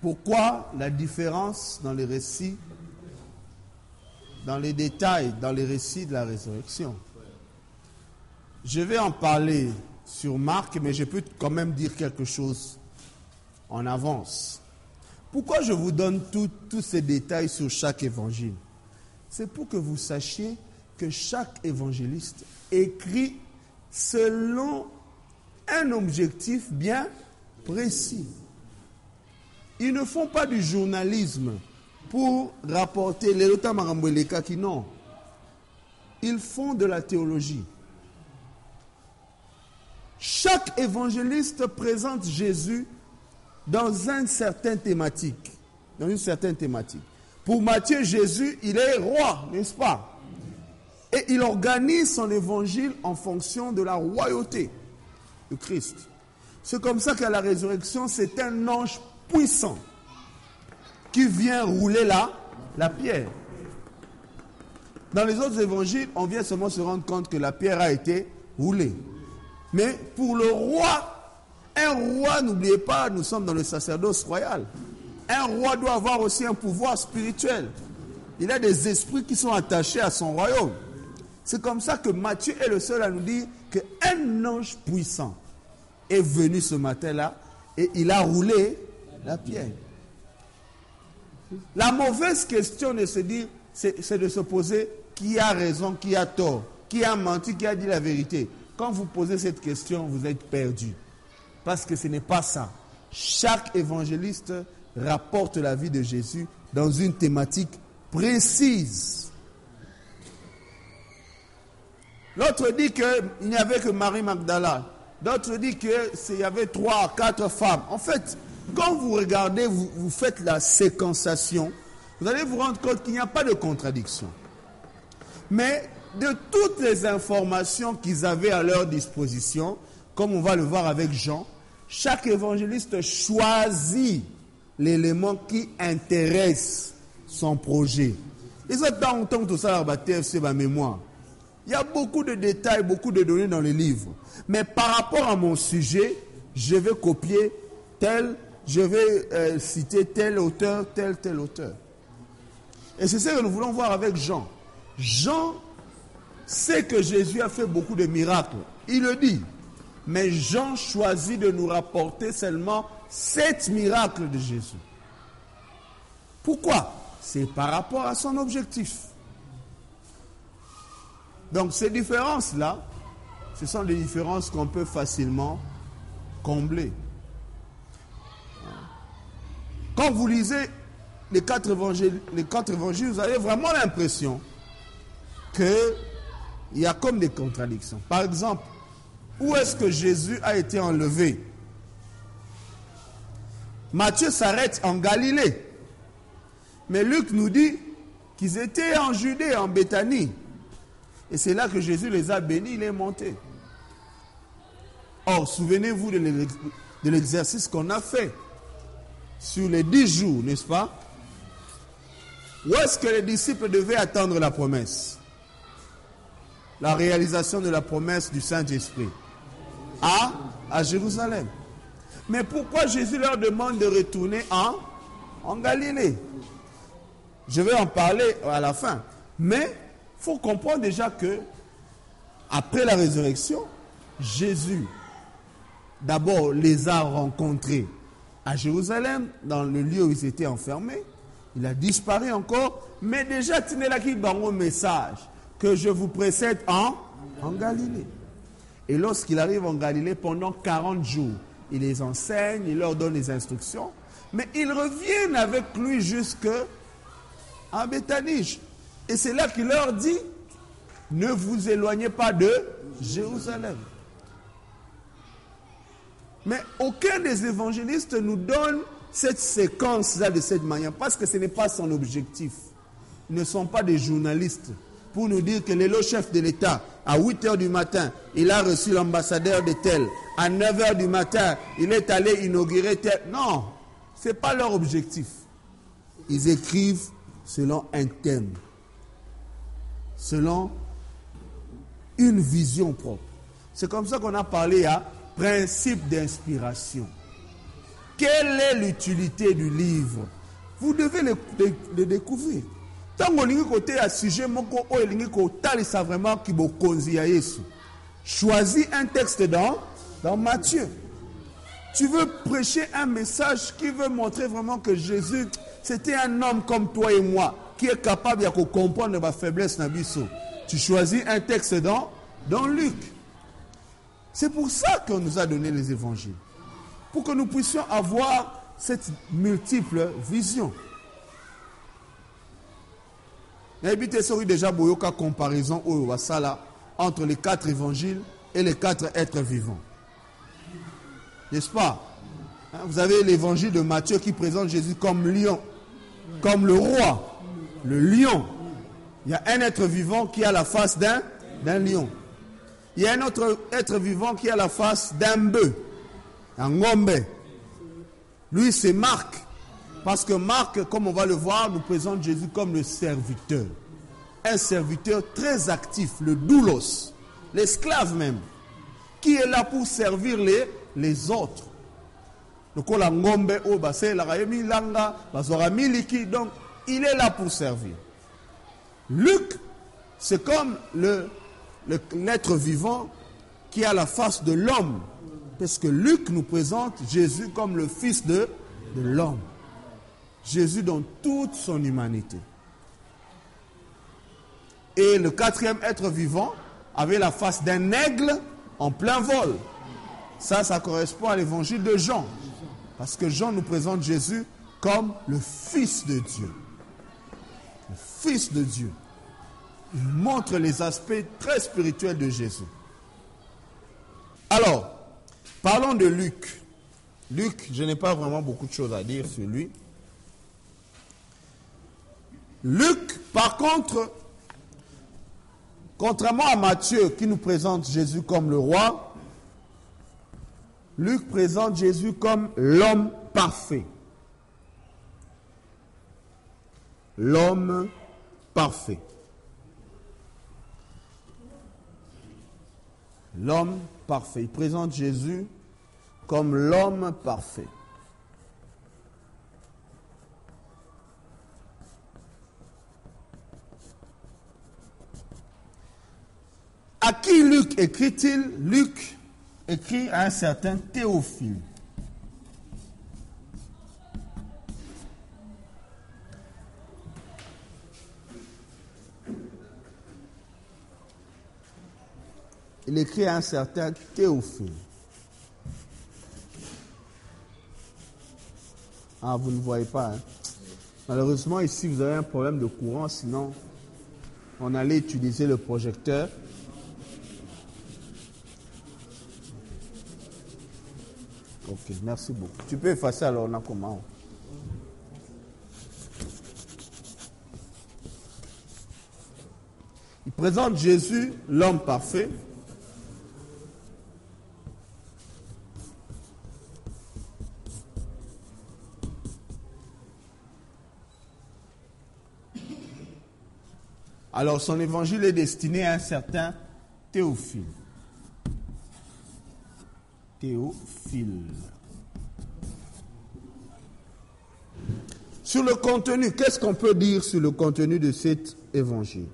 Pourquoi la différence dans les récits, dans les détails, dans les récits de la résurrection? Je vais en parler sur Marc, mais je peux quand même dire quelque chose en avance. Pourquoi je vous donne tous ces détails sur chaque évangile? C'est pour que vous sachiez que chaque évangéliste écrit selon un objectif bien précis. Ils ne font pas du journalisme pour rapporter les qui non. Ils font de la théologie. Chaque évangéliste présente Jésus dans une certaine thématique. Dans une certaine thématique. Pour Matthieu, Jésus, il est roi, n'est-ce pas? Et il organise son évangile en fonction de la royauté de Christ. C'est comme ça qu'à la résurrection, c'est un ange puissant qui vient rouler la, la pierre. Dans les autres évangiles, on vient seulement se rendre compte que la pierre a été roulée. Mais pour le roi, un roi, n'oubliez pas, nous sommes dans le sacerdoce royal. Un roi doit avoir aussi un pouvoir spirituel. Il a des esprits qui sont attachés à son royaume. C'est comme ça que Matthieu est le seul à nous dire qu'un ange puissant est venu ce matin-là et il a roulé la pierre. La mauvaise question de se dire, c'est de se poser qui a raison, qui a tort, qui a menti, qui a dit la vérité? Quand vous posez cette question, vous êtes perdu. Parce que ce n'est pas ça. Chaque évangéliste rapporte la vie de Jésus dans une thématique précise. L'autre dit qu'il n'y avait que Marie Magdala. D'autres disent qu'il y avait trois, quatre femmes. En fait, quand vous regardez, vous, faites la séquençation, vous allez vous rendre compte qu'il n'y a pas de contradiction. Mais de toutes les informations qu'ils avaient à leur disposition, comme on va le voir avec Jean, chaque évangéliste choisit l'élément qui intéresse son projet. Ils ont tant tout ça c'est ma mémoire. Il y a beaucoup de détails, beaucoup de données dans les livres. Mais par rapport à mon sujet, je vais copier tel, je vais euh, citer tel auteur, tel, tel auteur. Et c'est ce que nous voulons voir avec Jean. Jean sait que Jésus a fait beaucoup de miracles. Il le dit. Mais Jean choisit de nous rapporter seulement sept miracles de Jésus. Pourquoi? C'est par rapport à son objectif. Donc ces différences-là, ce sont des différences qu'on peut facilement combler. Quand vous lisez les quatre évangiles, vous avez vraiment l'impression qu'il y a comme des contradictions. Par exemple, où est-ce que Jésus a été enlevé? Matthieu s'arrête en Galilée. Mais Luc nous dit qu'ils étaient en Judée, en Béthanie. Et c'est là que Jésus les a bénis, il est monté. Or, souvenez-vous de l'exercice qu'on a fait sur les dix jours, n'est-ce pas? Où est-ce que les disciples devaient attendre la promesse? La réalisation de la promesse du Saint-Esprit. À, à Jérusalem. Mais pourquoi Jésus leur demande de retourner en, en Galilée? Je vais en parler à la fin. Mais faut comprendre déjà que, après la résurrection, Jésus, d'abord, les a rencontrés à Jérusalem, dans le lieu où ils étaient enfermés. Il a disparu encore, mais déjà, qui un message que je vous précède en, en Galilée. Et lorsqu'il arrive en Galilée pendant 40 jours, il les enseigne, il leur donne les instructions, mais ils reviennent avec lui jusque à Bethanie. Et c'est là qu'il leur dit, ne vous éloignez pas de Jérusalem. Mais aucun des évangélistes nous donne cette séquence-là de cette manière, parce que ce n'est pas son objectif. Ils ne sont pas des journalistes pour nous dire que le chef de l'État, à 8 h du matin, il a reçu l'ambassadeur de tel. À 9 h du matin, il est allé inaugurer tel. Non, ce n'est pas leur objectif. Ils écrivent selon un thème selon une vision propre. C'est comme ça qu'on a parlé à principe d'inspiration. Quelle est l'utilité du livre? Vous devez le, le- le découvrir. À sujet moko oyo elingi vraiment Yesu. Choisis un texte dans, dans Matthieu. Tu veux prêcher un message qui veut montrer vraiment que Jésus, c'était un homme comme toi et moi, qui est capable de comprendre ma faiblesse na biso. Tu choisis un texte dans, dans Luc. C'est pour ça qu'on nous a donné les évangiles. Pour que nous puissions avoir cette multiple vision. soki déjà boyoka comparaison entre les quatre évangiles et les quatre êtres vivants n'est-ce pas? Hein, Vous avez l'évangile de Matthieu qui présente Jésus comme lion, comme le roi, le lion. Il y a un être vivant qui a la face d'un lion. Il y a un autre être vivant qui a la face d'un bœuf, un ngombe. Lui, c'est Marc. Parce que Marc, comme on va le voir, nous présente Jésus comme le serviteur. Un serviteur très actif, le doulos, l'esclave même, qui est là pour servir les, les autres. milanga bazwaka miliki donc il est là pour servir. Luc c'est comme le le- l'être vivant qui a la face de l'homme. Parce que Luc nous présente Jésus comme le fils de l'homme. Jésus dans toute son humanité. Et le quatrième être vivant avait la face d'un aigle en plein vol. Ça, ça correspond à l'évangile de Jean. Parce que Jean nous présente Jésus comme le Fils de Dieu. Fils de Dieu. Il montre les aspects très spirituels de Jésus. Alors, parlons de Luc. Luc, je n'ai pas vraiment beaucoup de choses à dire sur lui. Luc, par contre, contrairement à Matthieu qui nous présente Jésus comme le roi, Luc présente Jésus comme l'homme parfait. L'homme parfait. L'homme parfait. Il présente Jésus comme l'homme parfait. À qui Luc écrit-il? Luc écrit à un certain Théophile. Il écrit à un certain Théophile. Ah, vous ne voyez pas. hein. Malheureusement, ici, vous avez un problème de courant, sinon, on allait utiliser le projecteur. Ok, merci beaucoup. Tu peux effacer alors, on a comment? Il présente Jésus, l'homme parfait. Alors son évangile est destiné à un certain Théophile. Théophile. Sur le contenu, qu'est-ce qu'on peut dire sur le contenu de cet évangile?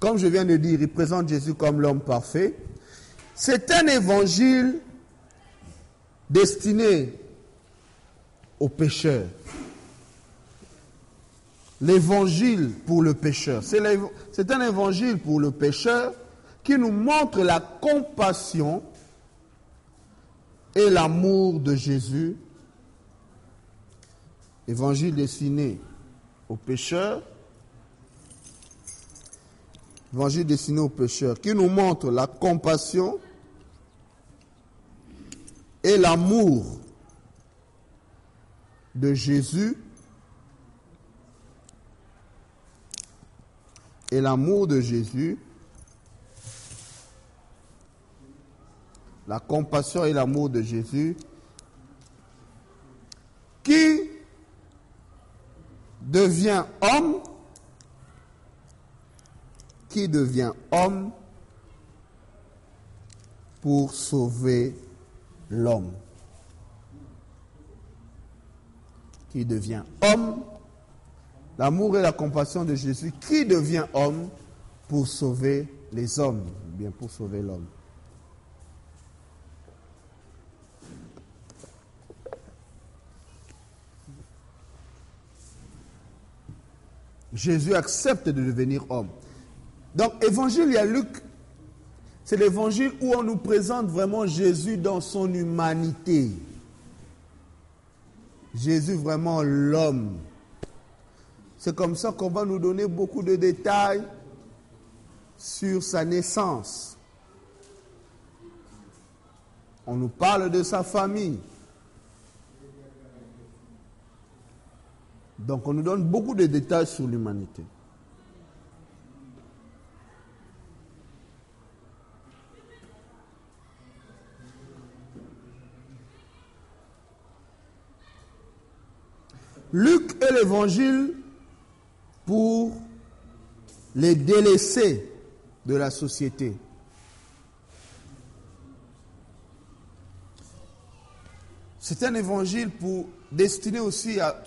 Comme je viens de dire, il présente Jésus comme l'homme parfait. C'est un évangile destiné aux pécheurs. L'évangile pour le pécheur. C'est un évangile pour le pécheur qui nous montre la compassion et l'amour de Jésus. Évangile destiné aux pécheurs. Évangile destiné aux pécheurs qui nous montre la compassion et l'amour de Jésus et l'amour de Jésus, la compassion et l'amour de Jésus, qui devient homme, qui devient homme pour sauver l'homme. Qui devient homme. L'amour et la compassion de Jésus qui devient homme pour sauver les hommes, bien pour sauver l'homme. Jésus accepte de devenir homme. Donc, évangile, a Luc, c'est l'évangile où on nous présente vraiment Jésus dans son humanité. Jésus vraiment l'homme. C'est comme ça qu'on va nous donner beaucoup de détails sur sa naissance. On nous parle de sa famille. Donc on nous donne beaucoup de détails sur l'humanité. Luc est l'évangile pour les délaissés de la société. C'est un évangile pour destiné aussi à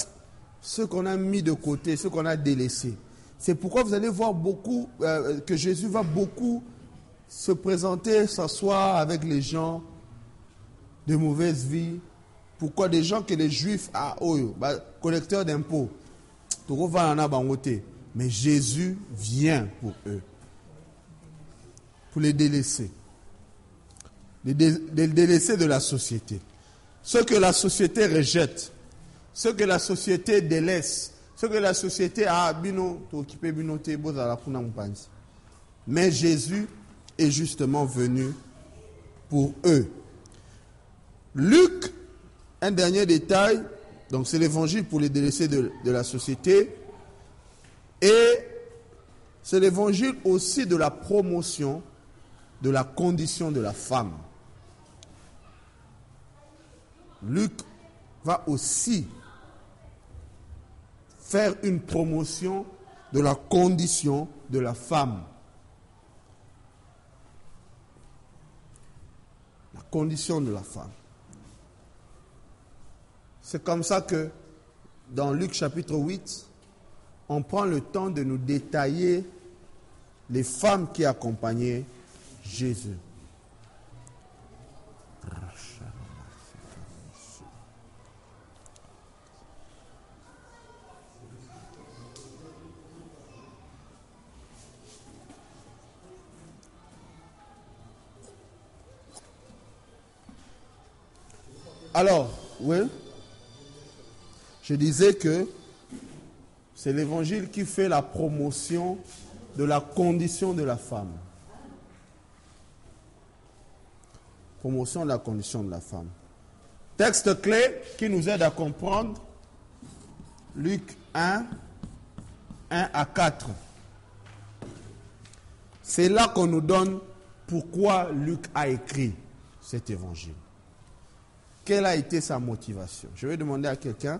ceux qu'on a mis de côté, ceux qu'on a délaissés. C'est pourquoi vous allez voir beaucoup euh, que Jésus va beaucoup se présenter, s'asseoir avec les gens de mauvaise vie. Pourquoi des gens que les juifs, ah, oh, bah, collecteurs d'impôts, mais Jésus vient pour eux, pour les délaisser, les, délaisser de la société. Ce que la société rejette, ce que la société délaisse, ce que la société a Mais Jésus est justement venu pour eux. Luc, un dernier détail, donc c'est l'évangile pour les délaissés de, la société. Et c'est l'évangile aussi de la promotion de la condition de la femme. Luc va aussi faire une promotion de la condition de la femme. La condition de la femme. C'est comme ça que dans Luc chapitre 8, on prend le temps de nous détailler les femmes qui accompagnaient Jésus. Alors, je disais que c'est l'évangile qui fait la promotion de la condition de la femme. Promotion de la condition de la femme. Texte clé qui nous aide à comprendre Luc 1, 1 à 4. C'est là qu'on nous donne pourquoi Luc a écrit cet évangile. Quelle a été sa motivation? Je vais demander à quelqu'un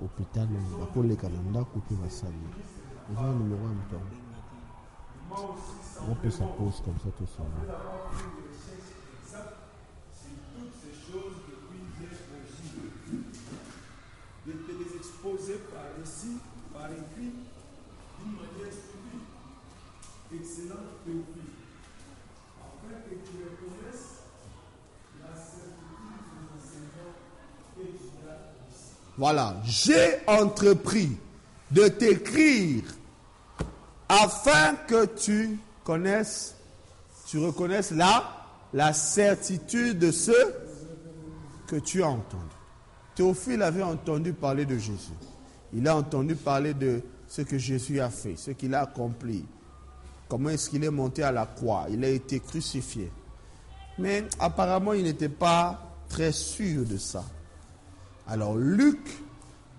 hôpital bakoleka na ndako mpe basali eza numero ya moto opesa pose comme ça tosala de te les exposer par ici, par écrit, d'une manière stupide. Excellent Théophile. Afin que tu reconnaisses la certitude des enseignants que tu as ici. Voilà, j'ai entrepris de t'écrire afin que tu connaisses, tu reconnaisses là la certitude de ce que tu as entendu. Théophile avait entendu parler de Jésus. Il a entendu parler de ce que Jésus a fait, ce qu'il a accompli. Comment est-ce qu'il est monté à la croix Il a été crucifié. Mais apparemment, il n'était pas très sûr de ça. Alors Luc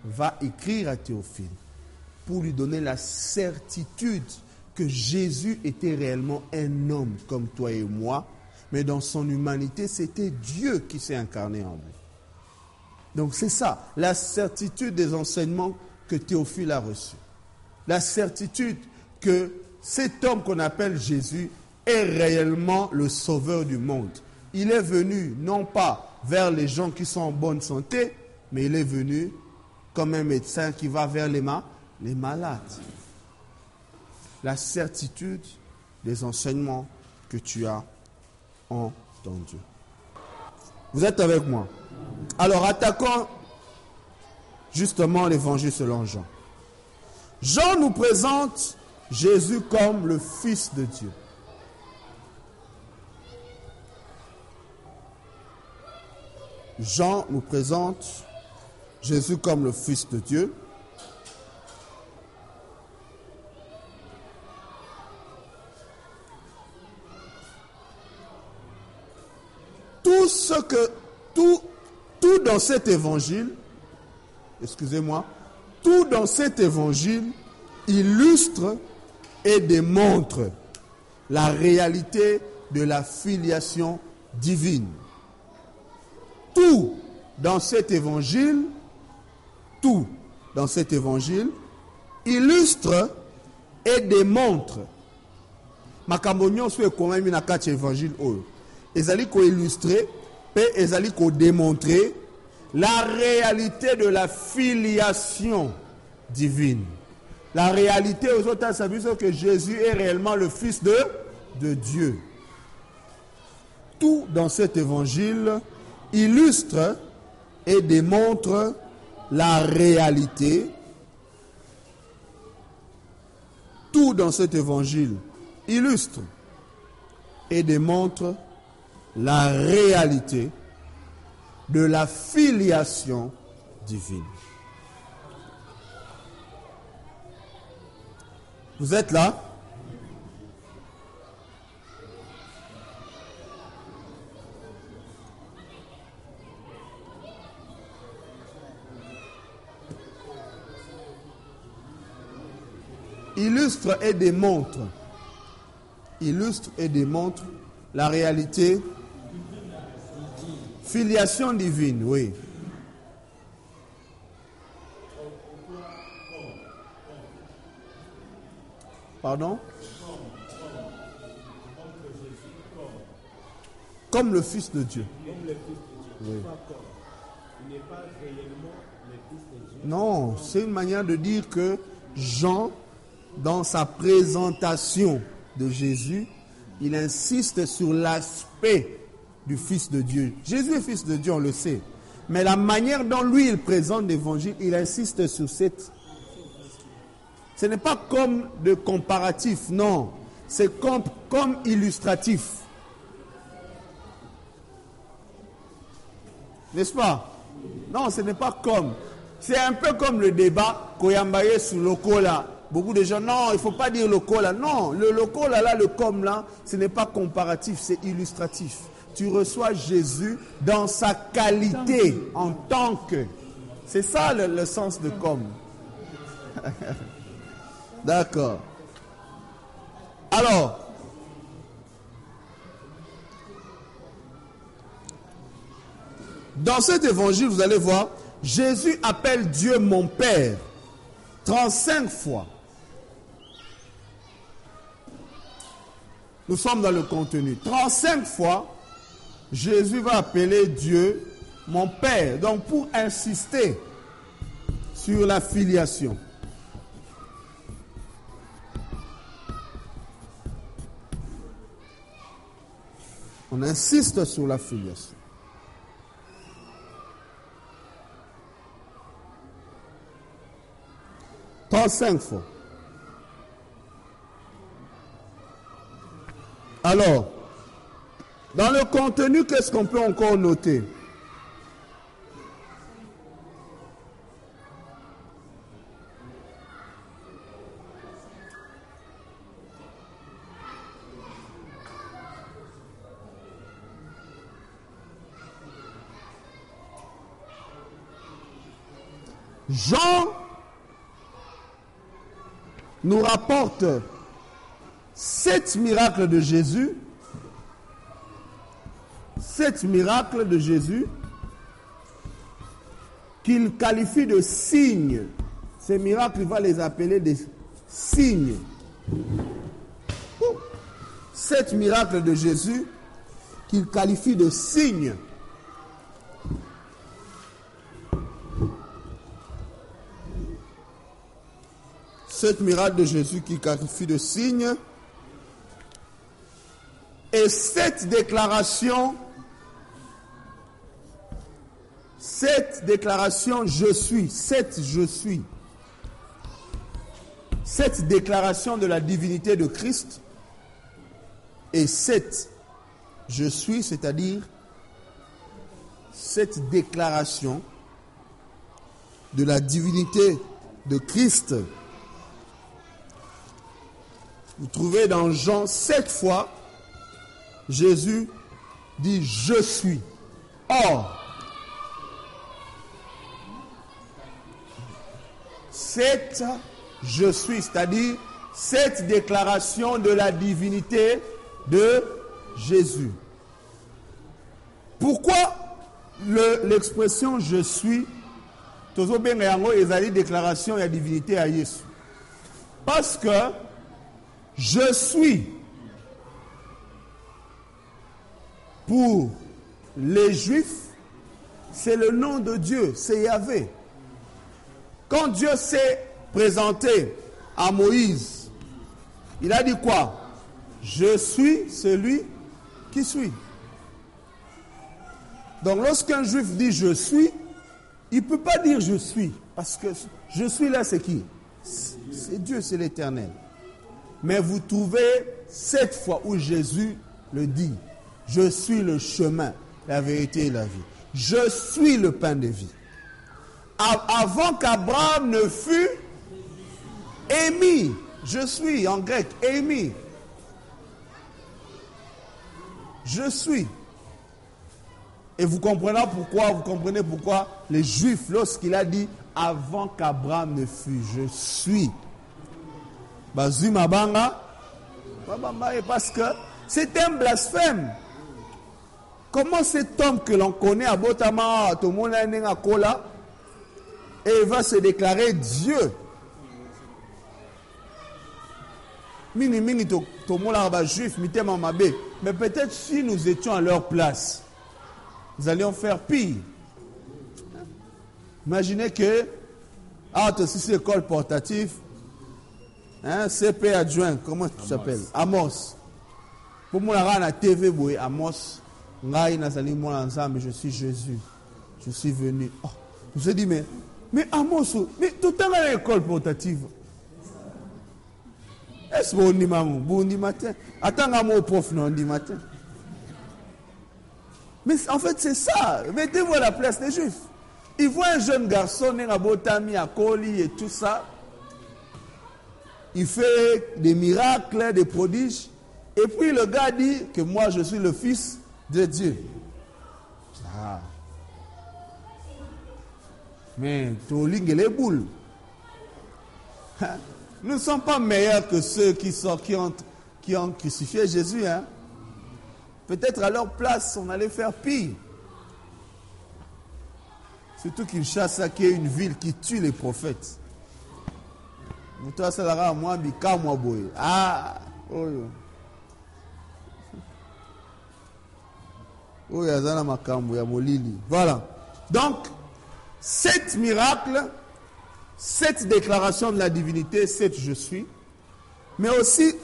va écrire à Théophile pour lui donner la certitude que Jésus était réellement un homme comme toi et moi, mais dans son humanité, c'était Dieu qui s'est incarné en lui. Donc c'est ça, la certitude des enseignements que Théophile a reçus. La certitude que cet homme qu'on appelle Jésus est réellement le sauveur du monde. Il est venu non pas vers les gens qui sont en bonne santé, mais il est venu comme un médecin qui va vers les, ma les malades. La certitude des enseignements que tu as entendus. Vous êtes avec moi Alors attaquons justement l'évangile selon Jean. Jean nous présente Jésus comme le Fils de Dieu. Jean nous présente Jésus comme le Fils de Dieu. Tout ce que, tout, tout dans cet évangile, excusez-moi, tout dans cet évangile illustre et démontre la réalité de la filiation divine. Tout dans cet évangile, tout dans cet évangile illustre et démontre. Makambo nyonso ekomami na kati évangile oyo. Ezali koillustre mpe ezali kodémontrer la réalité de la filiation divine. La réalité ozotasa biso que jésus est réellement le fils de, de dieu. Tout dans cet évangile illustre et démontre la réalité. Tout dans cet évangile illustre et démontre la réalité de la filiation divine. Vous êtes là? Illustre et démontre, illustre et démontre la réalité, filiation divine, oui. Pardon? Comme le Fils de Dieu. Non, c'est une manière de dire que Jean dans sa présentation de Jésus, il insiste sur l'aspect du Fils de Dieu. Jésus est Fils de Dieu, on le sait. Mais la manière dont lui, il présente l'évangile, il insiste sur cette... Ce n'est pas comme de comparatif, non. C'est comme, comme illustratif. N'est-ce pas? Non, ce n'est pas comme. C'est un peu comme le débat Koyambaye sur Lokola. Beaucoup de gens, non, il ne faut pas dire local là. Non, le local là, là, le comme là, ce n'est pas comparatif, c'est illustratif. Tu reçois Jésus dans sa qualité en tant que. C'est ça le, le, sens de comme. D'accord. Alors, dans cet évangile, vous allez voir, Jésus appelle Dieu mon Père 35 fois. Nous sommes dans le contenu. 35 fois, Jésus va appeler Dieu mon Père. Donc pour insister sur la filiation. On insiste sur la filiation. Trente-cinq fois. Alors, dans le contenu, qu'est-ce qu'on peut encore noter? Jean nous rapporte sept miracles de Jésus, sept miracles de Jésus qu'il qualifie de signes. Ces miracles, il va les appeler des signes. Sept miracles de Jésus qu'il qualifie de signes. Sept miracles de Jésus qu'il qualifie de signes. Et sept déclarations cette déclaration je suis, cette je suis, cette déclaration de la divinité de Christ et cette je suis, c'est-à-dire cette déclaration de la divinité de Christ. Vous trouvez dans Jean sept fois, Jésus dit je suis. Or, cette je suis, c'est-à-dire cette déclaration de la divinité de Jésus. Pourquoi l'expression je suis tozobenga yango ezali déclaration ya divinité à Yesu? Parce que je suis pour les juifs c'est le nom de Dieu c'est Yahvé quand Dieu s'est présenté à Moïse, il a dit quoi? Je suis celui qui suis. Donc lorsqu'un juif dit je suis, il ne peut pas dire je suis. Parce que je suis là, c'est qui? C'est Dieu, c'est l'éternel. Mais vous trouvez cette fois où Jésus le dit, je suis le chemin, la vérité et la vie. Je suis le pain de vie avant qu'Abraham ne fût émis. Je suis en grec, émis. Je suis. Et vous comprenez pourquoi, vous comprenez pourquoi les Juifs, lorsqu'il a dit avant qu'Abraham ne fût, je suis. Bazumabanga, parce que c'est un blasphème. Comment cet homme que l'on connaît à Botama, tout le monde a Kola, et il va se déclarer Dieu? Mini mini to to juif mitema mabe. Mais peut-être si nous étions à leur place, nous allions faire pire. Imaginez que ah si c'est école portative, hein, CP adjoint, comment tu t'appelles Amos. Pour moi la TV Amos, je suis Jésus. Je suis venu. Oh, je me suis dit mais mais Amos, mais tout le temps à l'école portative. Est-ce que vous dit bon matin Attends, mon prof, non, dit matin. Mais en fait, c'est ça. Mettez-vous à la place des Juifs. Ils voient un jeune garçon, à Botami, à Koli et tout ça. Il fait des miracles, des prodiges. Et puis le gars dit que moi, je suis le fils de Dieu. Ah. Mais les boules. Nous ne sommes pas meilleurs que ceux qui, ont, crucifié Jésus. Hein? Peut-être à leur place, on allait faire pire. Surtout Kinshasa, qui est une ville qui tue les prophètes. Ah, oh, Voilà. Donc, sept miracles, sept déclarations de la divinité, sept je suis, mais aussi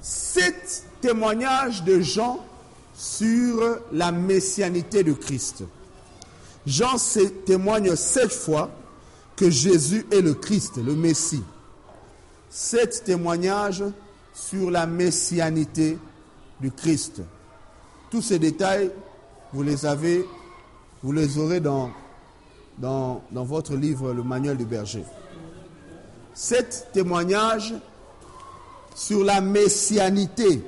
sept témoignages de Jean sur la messianité de Christ. Jean témoigne sept fois que Jésus est le Christ, le Messie. Sept témoignages sur la messianité du Christ. Tous ces détails, vous les avez, vous les aurez dans dans, votre livre, le manuel du berger. Sept témoignages sur la messianité.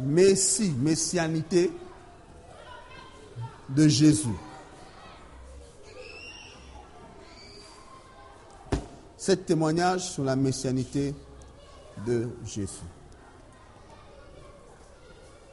Messie, messianité de Jésus. sept témoignages sur la messianité de Jésus.